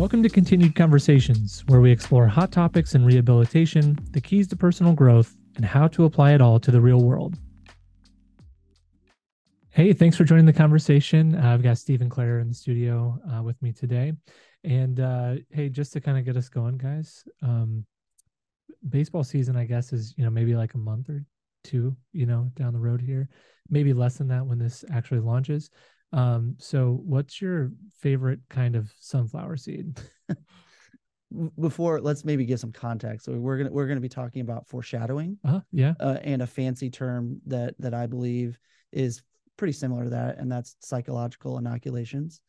Welcome to Continued Conversations, where we explore hot topics in rehabilitation, the keys to personal growth, and how to apply it all to the real world. Hey, thanks for joining the conversation. Uh, I've got Steve and Claire in the studio uh, with me today. And uh, hey, just to kind of get us going, guys, um, baseball season, I guess, is, you know, maybe like a month or two, you know, down the road here, maybe less than that when this actually launches. Um, so what's your favorite kind of sunflower seed? Before, let's maybe give some context. So we're gonna we're gonna be talking about foreshadowing, uh, yeah, uh, and a fancy term that that I believe is pretty similar to that, and that's psychological inoculations.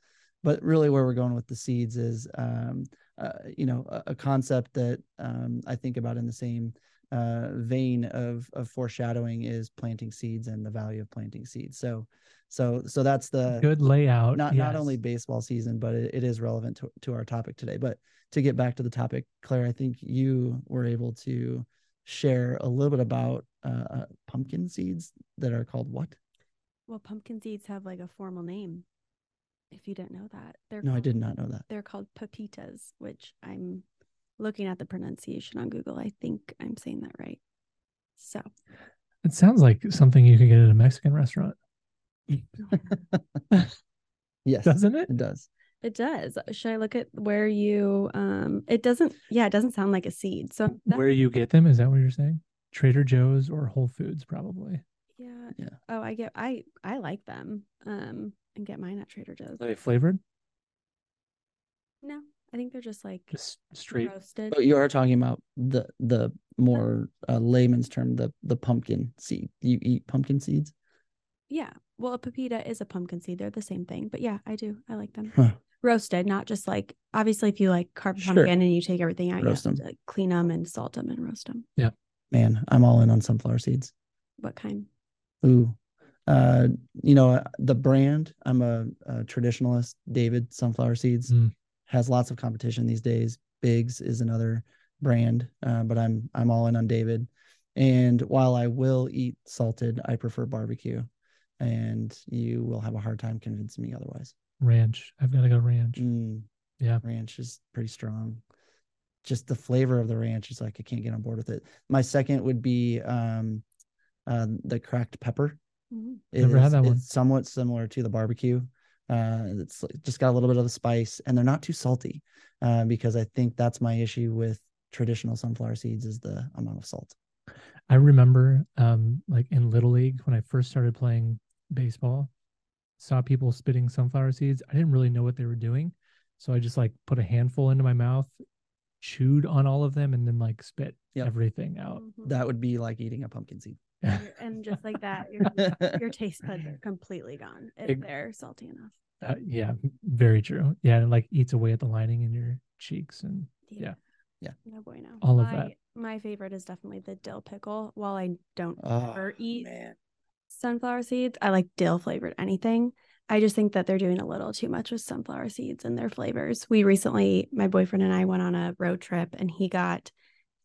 But really, where we're going with the seeds is, um, uh, you know, a, a concept that um, I think about in the same uh, vein of of foreshadowing is planting seeds and the value of planting seeds. So so so that's the good layout. Not yes. not only baseball season, but it, it is relevant to, to our topic today. But to get back to the topic, Claire, I think you were able to share a little bit about uh, uh, pumpkin seeds that are called what? Well, pumpkin seeds have like a formal name. If you didn't know that, they're no, called, I did not know that. They're called pepitas, which I'm looking at the pronunciation on Google. I think I'm saying that right. So it sounds like something you could get at a Mexican restaurant. yes. Doesn't it? It does. It does. Should I look at where you um it doesn't yeah, it doesn't sound like a seed. So where you get them, is that what you're saying? Trader Joe's or Whole Foods probably. Yeah. Yeah. Oh, I get I I like them. Um and get mine at Trader Joe's. Are they flavored? No. I think they're just like just straight roasted. But you are talking about the the more uh, layman's term, the the pumpkin seed. You eat pumpkin seeds? Yeah. Well, a pepita is a pumpkin seed. They're the same thing. But yeah, I do. I like them. Huh. Roasted, not just like obviously if you like carve sure. pumpkin and you take everything out, roast you have them. to clean them and salt them and roast them. Yeah. Man, I'm all in on sunflower seeds. What kind? Ooh. Uh, you know, the brand, I'm a, a traditionalist, David Sunflower Seeds. Mm. Has lots of competition these days. Biggs is another brand, uh, but I'm I'm all in on David. And while I will eat salted, I prefer barbecue and you will have a hard time convincing me otherwise. Ranch. I've got to go ranch. Mm, yeah. Ranch is pretty strong. Just the flavor of the ranch is like I can't get on board with it. My second would be um uh, the cracked pepper. Mm-hmm. Never is, had that one. It's somewhat similar to the barbecue. Uh, it's just got a little bit of the spice, and they're not too salty. Uh, because I think that's my issue with traditional sunflower seeds is the amount of salt. I remember, um, like in Little League when I first started playing baseball, saw people spitting sunflower seeds. I didn't really know what they were doing. So I just like put a handful into my mouth, chewed on all of them, and then like spit yep. everything out. That would be like eating a pumpkin seed. and just like that, your, your taste buds are completely gone if it, they're salty enough. Uh, yeah, very true. Yeah, and it like eats away at the lining in your cheeks and yeah. Yeah. No bueno. All my, of that. My favorite is definitely the dill pickle. While I don't oh, ever eat man sunflower seeds. I like dill flavored anything. I just think that they're doing a little too much with sunflower seeds and their flavors. We recently, my boyfriend and I went on a road trip and he got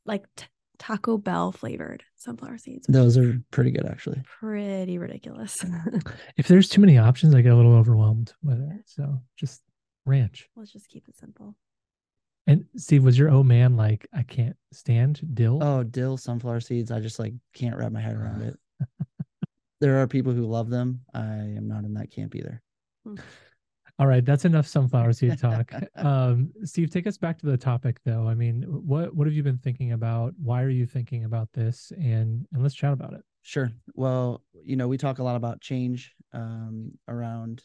like t- Taco Bell flavored sunflower seeds. Those are pretty good, actually. Pretty ridiculous. if there's too many options, I get a little overwhelmed with it. So just ranch. Let's just keep it simple. And Steve, was your oh man like I can't stand dill? Oh, dill sunflower seeds. I just like can't wrap my head around it there are people who love them. I am not in that camp either. Hmm. All right, that's enough sunflower seed talk. um, Steve, take us back to the topic, though. I mean, what what have you been thinking about? Why are you thinking about this? And and let's chat about it. Sure. Well, you know, we talk a lot about change um, around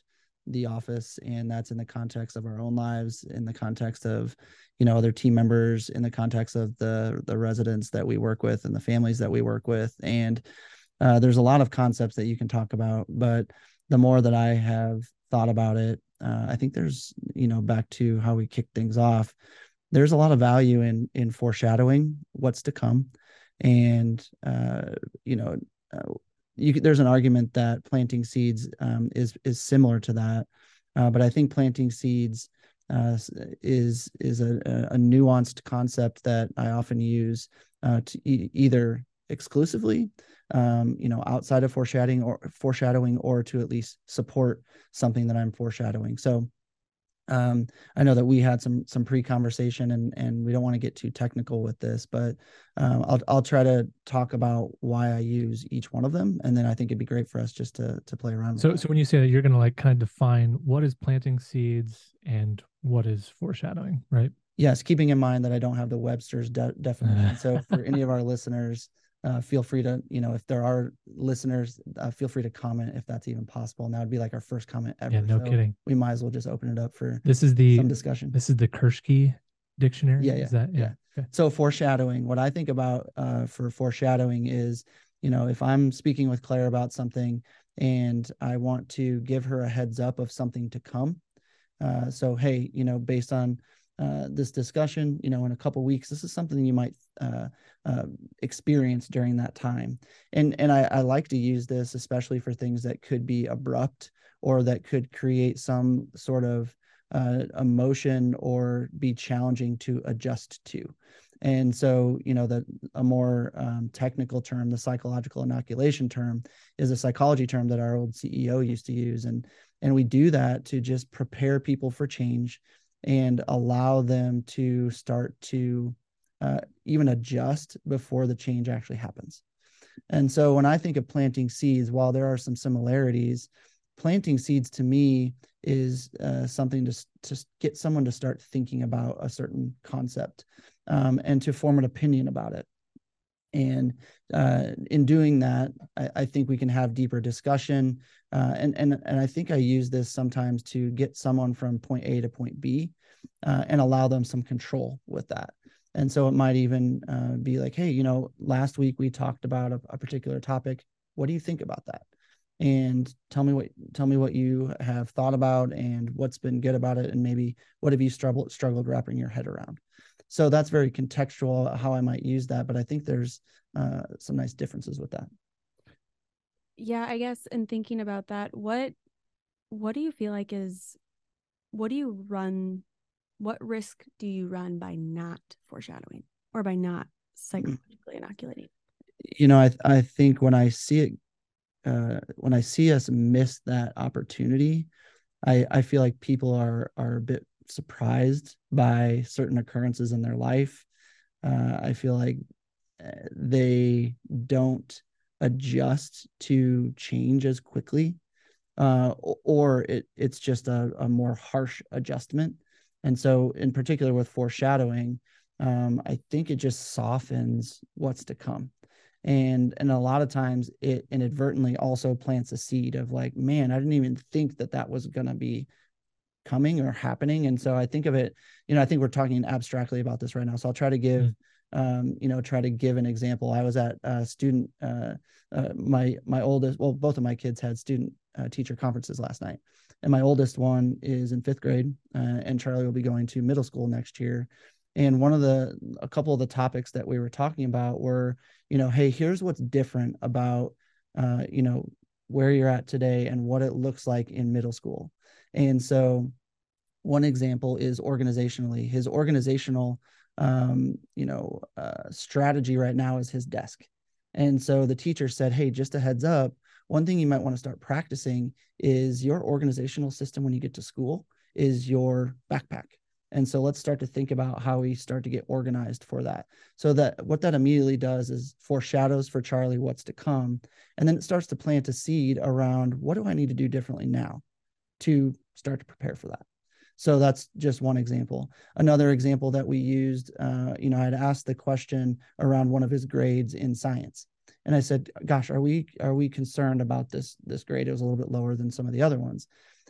the office, and that's in the context of our own lives, in the context of, you know, other team members, in the context of the the residents that we work with, and the families that we work with, and uh, there's a lot of concepts that you can talk about, but the more that I have thought about it, uh, I think there's, you know, back to how we kick things off. There's a lot of value in in foreshadowing what's to come, and uh, you know, uh, you, there's an argument that planting seeds um, is is similar to that, uh, but I think planting seeds uh, is is a, a, nuanced concept that I often use uh, to e- either exclusively um, you know, outside of foreshadowing or foreshadowing, or to at least support something that I'm foreshadowing. So, um, I know that we had some some pre-conversation and and we don't want to get too technical with this, but um, I'll I'll try to talk about why I use each one of them, and then I think it'd be great for us just to to play around. So so when you say that, you're going to like kind of define what is planting seeds and what is foreshadowing, right? Yes, keeping in mind that I don't have the Webster's de- definition. so for any of our listeners, uh, feel free to, you know, if there are listeners, uh, feel free to comment if that's even possible. And that would be like our first comment ever. Yeah, no so kidding. We might as well just open it up for this is the some discussion. This is the Kerschke dictionary. Yeah, yeah, that, yeah. yeah. Okay. So foreshadowing. What I think about uh, for foreshadowing is, you know, if I'm speaking with Claire about something and I want to give her a heads up of something to come. Uh, so hey, you know, based on uh, this discussion, you know, in a couple weeks, this is something you might uh, uh, experience during that time. And and I, I like to use this especially for things that could be abrupt or that could create some sort of uh, emotion or be challenging to adjust to. And so, you know, the a more um, technical term, the psychological inoculation term, is a psychology term that our old CEO used to use, and and we do that to just prepare people for change and allow them to start to uh, even adjust before the change actually happens. And so when I think of planting seeds, while there are some similarities, planting seeds to me is uh, something to, to get someone to start thinking about a certain concept um, and to form an opinion about it. And uh, in doing that, I, I, think we can have deeper discussion. Uh, and, and, and I think I use this sometimes to get someone from point A to point B uh, and allow them some control with that. And so it might even uh, be like, hey, you know, last week we talked about a, a particular topic. What do you think about that? and tell me what tell me what you have thought about and what's been good about it and maybe what have you struggled struggled wrapping your head around so that's very contextual how i might use that but i think there's uh, some nice differences with that. Yeah i guess in thinking about that what what do you feel like is what do you run what risk do you run by not foreshadowing or by not psychologically inoculating? You know i i think when i see it uh when i see us miss that opportunity i i feel like people are are a bit surprised by certain occurrences in their life. Uh, I feel like uh, they don't adjust to change as quickly, uh, or it, it's just a, a, more harsh adjustment. And so, in particular, with foreshadowing, um, I think it just softens what's to come. And and a lot of times it inadvertently also plants a seed of like, man, I didn't even think that that was gonna be coming or happening. And so I think of it, you know, I think we're talking abstractly about this right now. So I'll try to give, mm-hmm. um, you know, try to give an example. I was at a student, uh, uh, my my oldest, well, both of my kids had student uh, teacher conferences last night, and my oldest one is in fifth grade, uh, and Charlie will be going to middle school next year. And one of the, a couple of the topics that we were talking about were, you know, hey, here's what's different about, uh, you know, where you're at today and what it looks like in middle school and so one example is organizationally. His organizational, um, you know, uh, strategy right now is his desk. And so the teacher said, "Hey, just a heads up. One thing you might want to start practicing is your organizational system when you get to school is your backpack." And so let's start to think about how we start to get organized for that. So that what that immediately does is foreshadows for Charlie what's to come. And then it starts to plant a seed around what do I need to do differently now to start to prepare for that. So that's just one example. Another example that we used, uh, you know, I had asked the question around one of his grades in science, and I said, "Gosh, are we are we concerned about this this grade? It was a little bit lower than some of the other ones."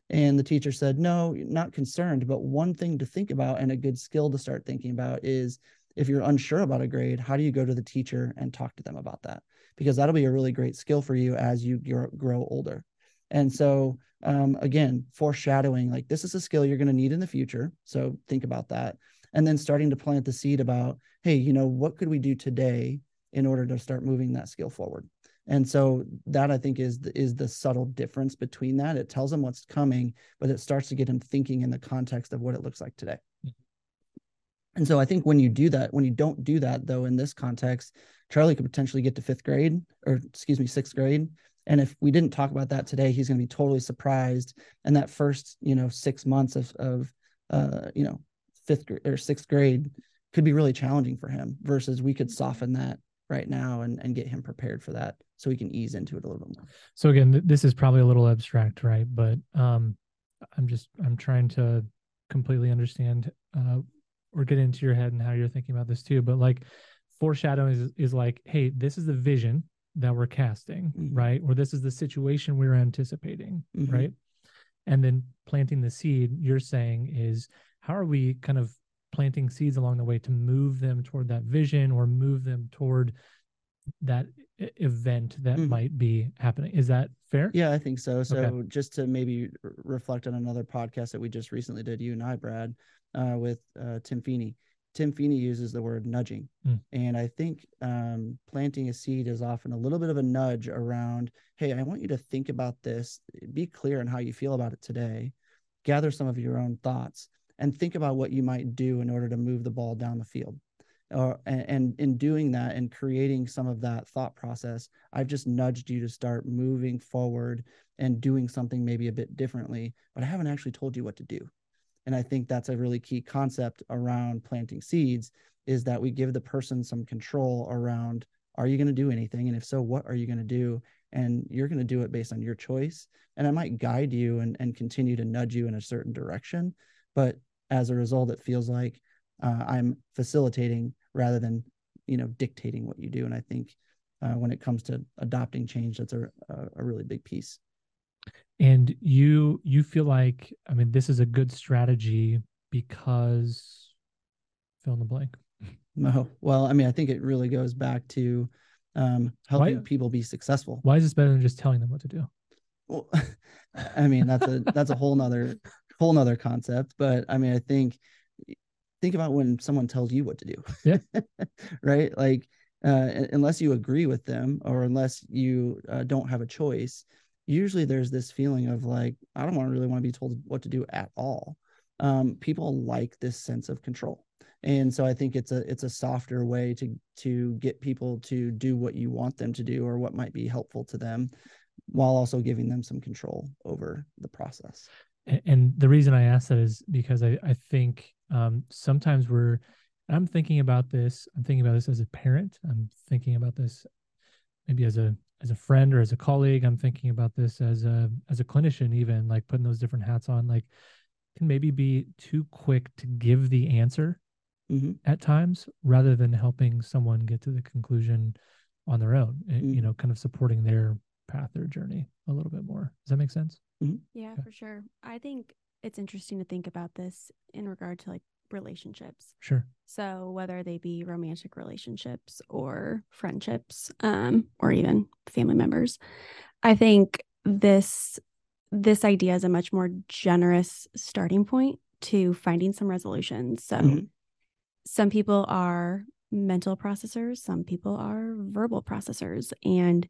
And the teacher said, "No, not concerned, but one thing to think about and a good skill to start thinking about is if you're unsure about a grade, how do you go to the teacher and talk to them about that? Because that'll be a really great skill for you as you grow, grow older." And so um, again, foreshadowing like this is a skill you're going to need in the future. So think about that. And then starting to plant the seed about, hey, you know, what could we do today in order to start moving that skill forward? And so that I think is the, is the subtle difference between that. It tells them what's coming, but it starts to get them thinking in the context of what it looks like today. And so I think when you do that, when you don't do that though, in this context, Charlie could potentially get to fifth grade or excuse me, sixth grade and if we didn't talk about that today, he's going to be totally surprised. And that first, you know, six months of, of uh, you know, fifth or sixth grade could be really challenging for him versus we could soften that right now and, and get him prepared for that so he can ease into it a little bit more. So again, th- this is probably a little abstract, right? But um, I'm just, I'm trying to completely understand uh, or get into your head and how you're thinking about this too. But like foreshadowing is, is like, hey, this is the vision that we're casting, mm-hmm. right? Or this is the situation we're anticipating, mm-hmm. right? And then planting the seed, you're saying is how are we kind of planting seeds along the way to move them toward that vision or move them toward that event that mm-hmm. might be happening. Is that fair? Yeah, I think so. So okay. just to maybe reflect on another podcast that we just recently did, you and I, Brad, uh, with uh, Tim Feeney. Tim Feeney uses the word nudging. Mm. And I think um, planting a seed is often a little bit of a nudge around, hey, I want you to think about this, be clear on how you feel about it today, gather some of your own thoughts, and think about what you might do in order to move the ball down the field. Or, and, and in doing that and creating some of that thought process, I've just nudged you to start moving forward and doing something maybe a bit differently, but I haven't actually told you what to do. And I think that's a really key concept around planting seeds is that we give the person some control around are you going to do anything? And if so, what are you going to do? And you're going to do it based on your choice. And I might guide you and, and continue to nudge you in a certain direction. But as a result, it feels like uh, I'm facilitating rather than, you know, dictating what you do. And I think uh, when it comes to adopting change, that's a, a really big piece. And you you feel like I mean this is a good strategy because fill in the blank. No, well, I mean I think it really goes back to um, helping why, people be successful. Why is this better than just telling them what to do? Well, I mean that's a that's a whole nother whole nother concept. But I mean I think think about when someone tells you what to do. Yeah. right. Like uh, unless you agree with them or unless you uh, don't have a choice, usually there's this feeling of like i don't want to really want to be told what to do at all. Um, people like this sense of control. And so i think it's a it's a softer way to to get people to do what you want them to do or what might be helpful to them while also giving them some control over the process. And the reason i ask that is because i i think um, sometimes we're i'm thinking about this i'm thinking about this as a parent i'm thinking about this maybe as a as a friend or as a colleague i'm thinking about this as a as a clinician even like putting those different hats on like can maybe be too quick to give the answer mm-hmm. at times rather than helping someone get to the conclusion on their own mm-hmm. you know kind of supporting their path their journey a little bit more does that make sense mm-hmm. yeah okay. for sure i think it's interesting to think about this in regard to like relationships. Sure. So whether they be romantic relationships or friendships, um, or even family members, I think this this idea is a much more generous starting point to finding some resolutions. So mm-hmm. some people are mental processors, some people are verbal processors, and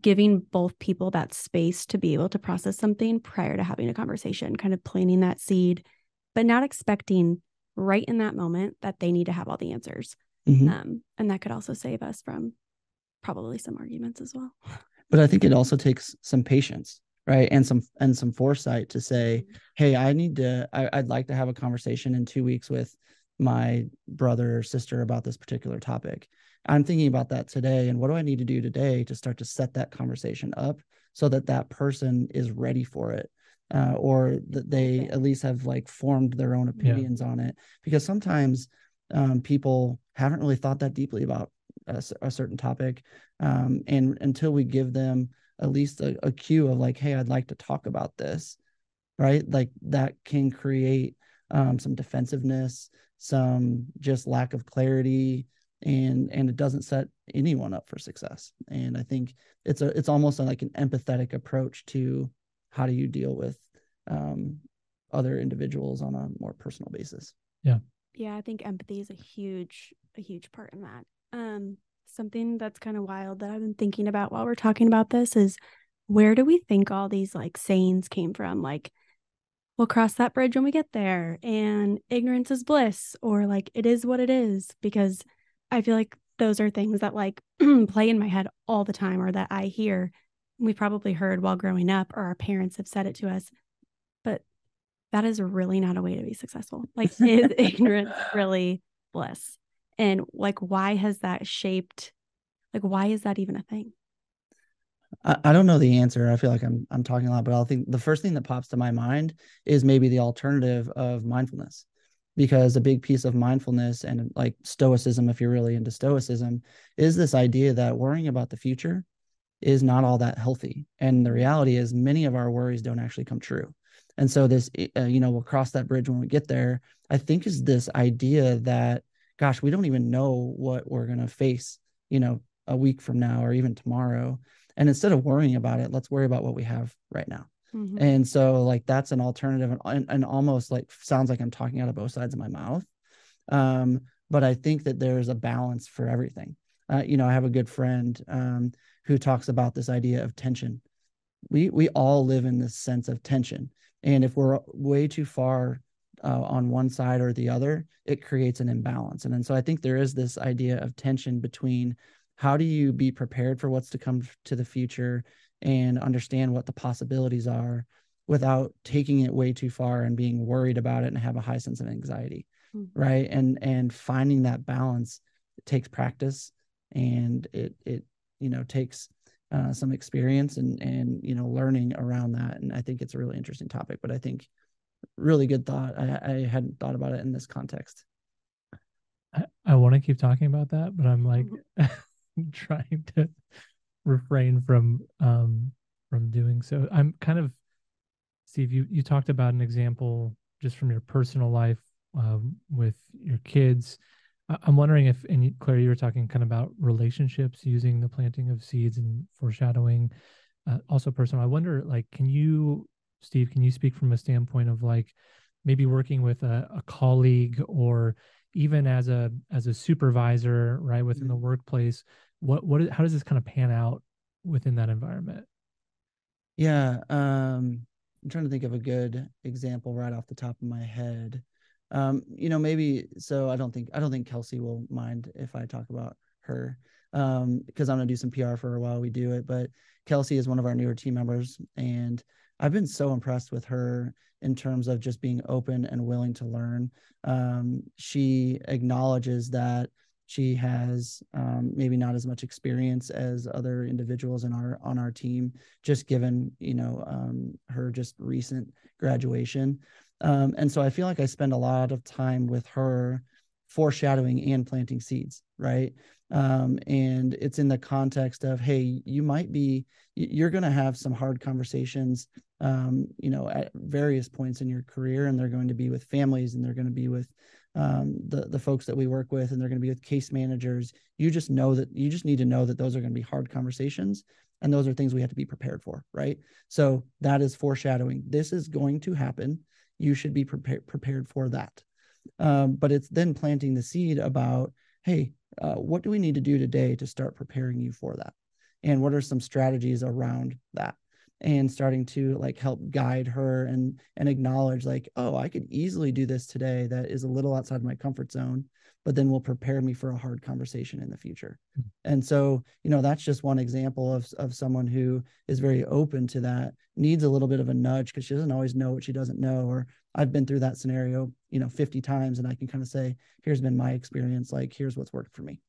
giving both people that space to be able to process something prior to having a conversation, kind of planting that seed, but not expecting right in that moment that they need to have all the answers. Mm-hmm. Um, and that could also save us from probably some arguments as well. But I think it also takes some patience, right? And some and some foresight to say, mm-hmm. hey, I need to I, I'd like to have a conversation in two weeks with my brother or sister about this particular topic. I'm thinking about that today. And what do I need to do today to start to set that conversation up so that that person is ready for it? Uh, or that they at least have like formed their own opinions yeah. on it. Because sometimes um, people haven't really thought that deeply about a, a certain topic um, and until we give them at least a, a cue of like hey i'd like to talk about this right? Like that can create um, some defensiveness some just lack of clarity and and it doesn't set anyone up for success. And i think it's a it's almost like an empathetic approach to how do you deal with um, other individuals on a more personal basis. Yeah. Yeah, I think empathy is a huge, a huge part in that. Um, something that's kind of wild that I've been thinking about while we're talking about this is where do we think all these like sayings came from? Like, we'll cross that bridge when we get there, and ignorance is bliss, or like it is what it is, because I feel like those are things that like play in my head all the time or that I hear we probably heard while growing up or our parents have said it to us but that is really not a way to be successful. Like is ignorance really bliss? And like why has that shaped like why is that even a thing? I, I don't know the answer. I feel like I'm I'm talking a lot, but I think the first thing that pops to my mind is maybe the alternative of mindfulness. Because a big piece of mindfulness and like stoicism, if you're really into stoicism, is this idea that worrying about the future is not all that healthy. And the reality is, many of our worries don't actually come true. And so, this, uh, you know, we'll cross that bridge when we get there. I think is this idea that, gosh, we don't even know what we're going to face, you know, a week from now or even tomorrow. And instead of worrying about it, let's worry about what we have right now. Mm-hmm. And so, like, that's an alternative and, and, and, almost like sounds like I'm talking out of both sides of my mouth. Um, but I think that there's a balance for everything. Uh, you know, I have a good friend um, who talks about this idea of tension. We we all live in this sense of tension, and if we're way too far uh, on one side or the other, it creates an imbalance. And, and so I think there is this idea of tension between how do you be prepared for what's to come to the future and understand what the possibilities are without taking it way too far and being worried about it and have a high sense of anxiety mm-hmm. right and and finding that balance takes practice and it it you know takes uh, some experience and and you know learning around that and i think it's a really interesting topic but i think really good thought i, I hadn't thought about it in this context i, I want to keep talking about that but i'm like mm-hmm. trying to refrain from um from doing so. I'm kind of Steve, you you talked about an example just from your personal life um, with your kids. I'm wondering if, and Claire, you were talking kind of about relationships using the planting of seeds and foreshadowing. Uh, also personal. I wonder, like, can you, Steve, can you speak from a standpoint of like maybe working with a, a colleague or even as a as a supervisor, right, within mm-hmm. the workplace? what what how does this kind of pan out within that environment yeah um i'm trying to think of a good example right off the top of my head um you know maybe so i don't think i don't think kelsey will mind if i talk about her um because i'm to do some pr for her while we do it but kelsey is one of our newer team members and i've been so impressed with her in terms of just being open and willing to learn um she acknowledges that she has um, maybe not as much experience as other individuals in our on our team, just given you know um, her just recent graduation. Um, and so I feel like I spend a lot of time with her foreshadowing and planting seeds, right? Um, and it's in the context of, hey, you might be, you're going to have some hard conversations, um, you know, at various points in your career, and they're going to be with families, and they're going to be with um, the the folks that we work with, and they're going to be with case managers. You just know that you just need to know that those are going to be hard conversations, and those are things we have to be prepared for, right? So that is foreshadowing. This is going to happen. You should be prepared prepared for that. Um, but it's then planting the seed about, hey, uh, what do we need to do today to start preparing you for that, and what are some strategies around that? and starting to like help guide her and and acknowledge like oh i could easily do this today that is a little outside my comfort zone but then will prepare me for a hard conversation in the future mm-hmm. and so you know that's just one example of of someone who is very open to that needs a little bit of a nudge because she doesn't always know what she doesn't know or i've been through that scenario you know 50 times and i can kind of say here's been my experience like here's what's worked for me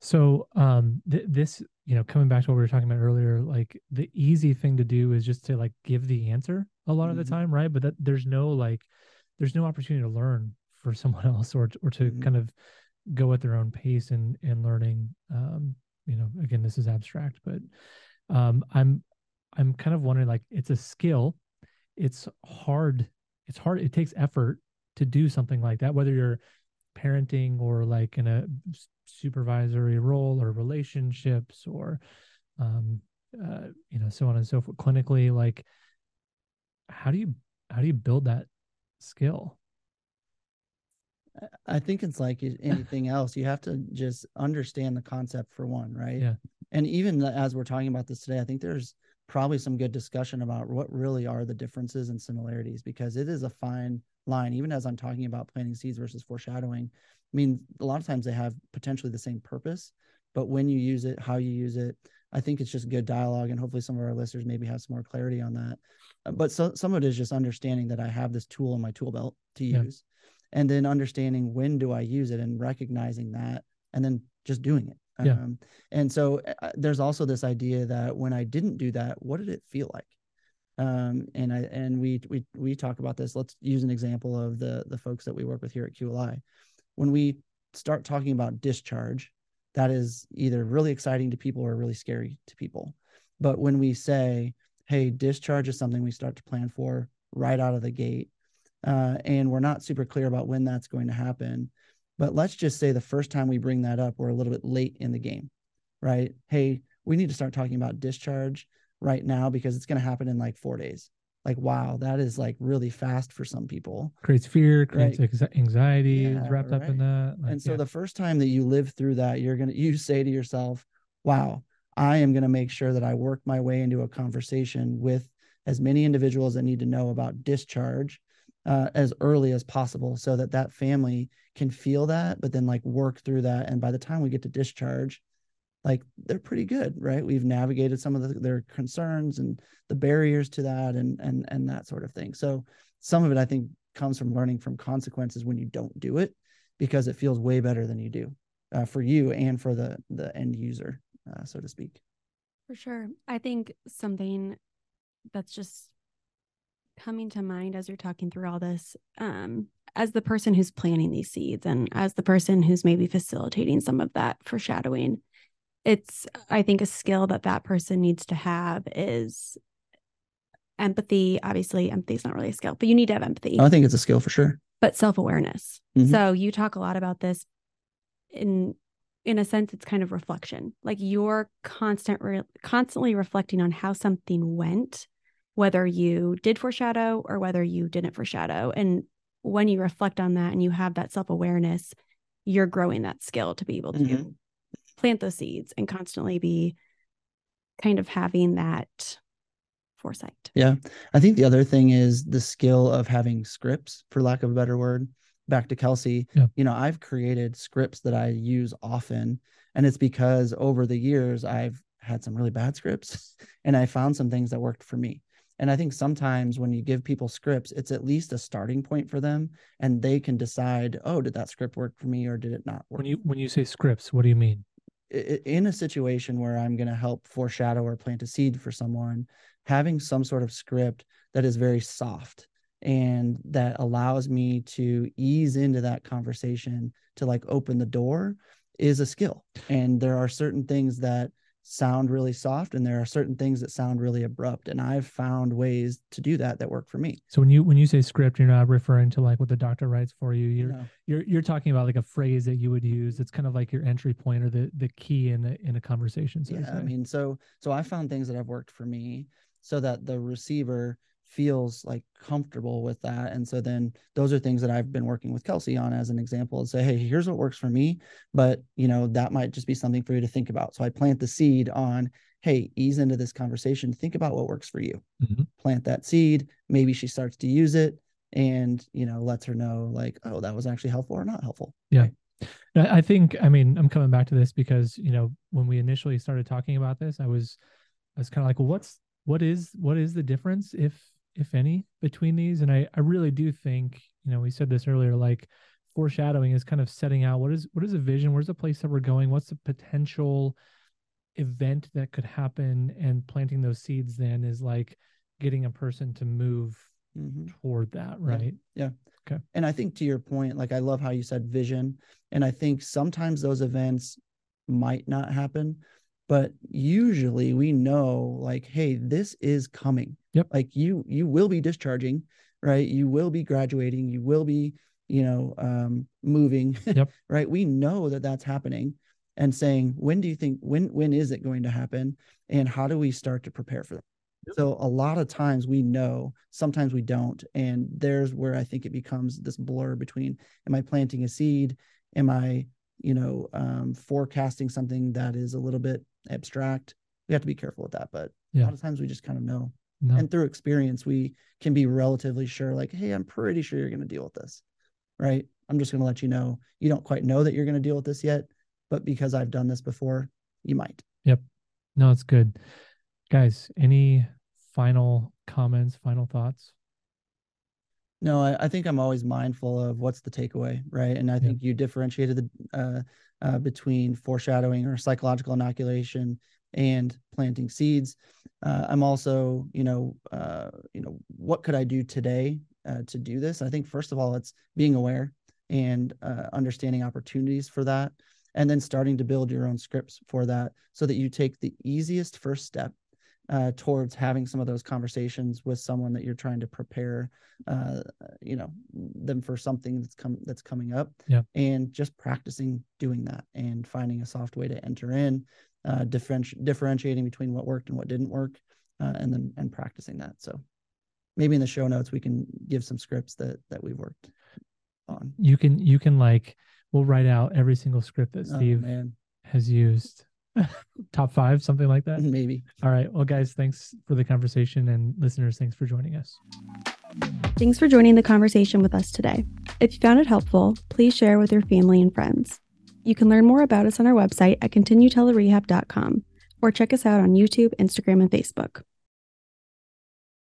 so um th- this you know coming back to what we were talking about earlier like the easy thing to do is just to like give the answer a lot mm-hmm. of the mm-hmm. time right but that there's no like there's no opportunity to learn for someone else or or to mm-hmm. kind of go at their own pace and and learning um you know again this is abstract but um i'm i'm kind of wondering like it's a skill it's hard it's hard it takes effort to do something like that whether you're parenting or like in a supervisory role or relationships or um uh, you know so on and so forth clinically like how do you how do you build that skill i think it's like anything else you have to just understand the concept for one right yeah and even as we're talking about this today i think there's probably some good discussion about what really are the differences and similarities because it is a fine line even as i'm talking about planting seeds versus foreshadowing i mean a lot of times they have potentially the same purpose but when you use it how you use it I think it's just good dialogue, and hopefully some of our listeners maybe have some more clarity on that. But so, some of it is just understanding that I have this tool in my tool belt to yeah. And then understanding when do I use it and recognizing that, and then just doing it. Yeah. Um, and so uh, uh, there's also this idea that when I didn't do that, what did it feel like? Um, and I and we we we talk about this. Let's use an example of the the folks that we work with here at QLI. When we start talking about discharge, that is either really exciting to people or really scary to people. But when we say, "Hey, discharge is something we start to plan for right out of the gate," uh, and we're not super clear about when that's going to happen, but let's just say the first time we bring that up, we're a little bit late in the game, right? Hey, we need to start talking about discharge right now because it's going to happen in like four days. Like, wow, that is like really fast for some people. Creates fear, creates right? anxiety yeah, wrapped right. up in that. Like, and so yeah. the first time that you live through that, you're going to, you say to yourself, wow, I am going to make sure that I work my way into a conversation with as many individuals that need to know about discharge uh, as early as possible so that that family can feel that, but then like work through that. And by the time we get to discharge, like they're pretty good, right? We've navigated some of the, their concerns and the barriers to that and and and that sort of thing. So some of it I think comes from learning from consequences when you don't do it because it feels way better than you do uh, for you and for the the end user, uh, so to speak. For sure. I think something that's just coming to mind as you're talking through all this um, as the person who's planting these seeds and as the person who's maybe facilitating some of that foreshadowing it's i think a skill that that person needs to have is empathy. Obviously empathy is not really a skill but you need to have empathy. I think it's a skill for sure. But self-awareness. Mm-hmm. so you talk a lot about this in in a sense it's kind of reflection. Like you're constant re- constantly reflecting on how something went whether you did foreshadow or whether you didn't foreshadow and when you reflect on that and you have that self-awareness you're growing that skill to be able to mm-hmm plant those seeds and constantly be kind of having that foresight. Yeah. I think the other thing is the skill of having scripts, for lack of a better word. Back to Kelsey, yeah. you know, I've created scripts that I use often. And it's because over the years, I've had some really bad scripts and I found some things that worked for me. And I think sometimes when you give people scripts, it's at least a starting point for them and they can decide, oh, did that script work for me or did it not work? When you when you say scripts, what do you mean? in a situation where I'm going to help foreshadow or plant a seed for someone, having some sort of script that is very soft and that allows me to ease into that conversation to like open the door is a skill. And there are certain things that sound really soft and there are certain things that sound really abrupt and i've found ways to do that that work for me. So when you when you say script you're not referring to like what the doctor writes for you. You're no. you're you're talking about like a phrase that you would use. It's kind of like your entry point or the the key in a in a conversation so yeah i mean so so i found things that have worked for me so that the receiver feels like comfortable with that. And so then those are things that I've been working with Kelsey on as an example and say, hey, here's what works for me. But you know, that might just be something for you to think about. So I plant the seed on, hey, ease into this conversation. Think about what works for you. Mm-hmm. Plant that seed. Maybe she starts to use it and you know, lets her know like, oh, that was actually helpful or not helpful. Yeah. Right? I think, I mean, I'm coming back to this because, you know, when we initially started talking about this, I was I was kind of like, well, what's what is what is the difference if if any, between these. And I, I really do think, you know, we said this earlier, like foreshadowing is kind of setting out what is what is a vision, where's the place that we're going, what's the potential event that could happen, and planting those seeds then is like getting a person to move mm-hmm. toward that, right? Yeah. yeah. Okay. And I think to your point, like I love how you said vision. And I think sometimes those events might not happen, but usually we know like hey this is coming yep. Like you you will be discharging right? You will be graduating. You will be you know um moving. Yep. Right? We know that that's happening and saying when do you think when when is it going to happen? And how do we start to prepare for that? Yep. so a lot of times we know sometimes we don't. And there's where i think it becomes this blur between am i planting a seed? Am i you know um, forecasting something that is a little bit abstract. We have to be careful with that, but yeah. a lot of times we just kind of know. No. And through experience, we can be relatively sure, like, hey, I'm pretty sure you're going to deal with this. Right. I'm just going to let you know you don't quite know that you're going to deal with this yet, but because I've done this before, you might. Yep. No, it's good. Guys, any final comments, final thoughts? No, I, I, think I'm always mindful of what's the takeaway, right? And I yeah. think you differentiated the uh, uh, between foreshadowing or psychological inoculation and planting seeds. Uh, I'm also, you know, uh, you know, what could I do today uh, to do this? I think first of all, it's being aware and uh, understanding opportunities for that, and then starting to build your own scripts for that, so that you take the easiest first step uh, towards having some of those conversations with someone that you're trying to prepare, uh, you know, them for something that's come that's coming up. Yeah. And just practicing doing that and finding a soft way to enter in, uh, differenti- differentiating between what worked and what didn't work, uh, and then and practicing that. So maybe in the show notes we can give some scripts that that we've worked on. You can you can like we'll write out every single script that oh, Steve oh, has used top five, something like that. Maybe. All right. Well, guys, thanks for the conversation. And listeners, thanks for joining us. Thanks for joining the conversation with us today. If you found it helpful, please share with your family and friends. You can learn more about us on our website at kintinutelerehab.com or check us out on YouTube, Instagram, and Facebook.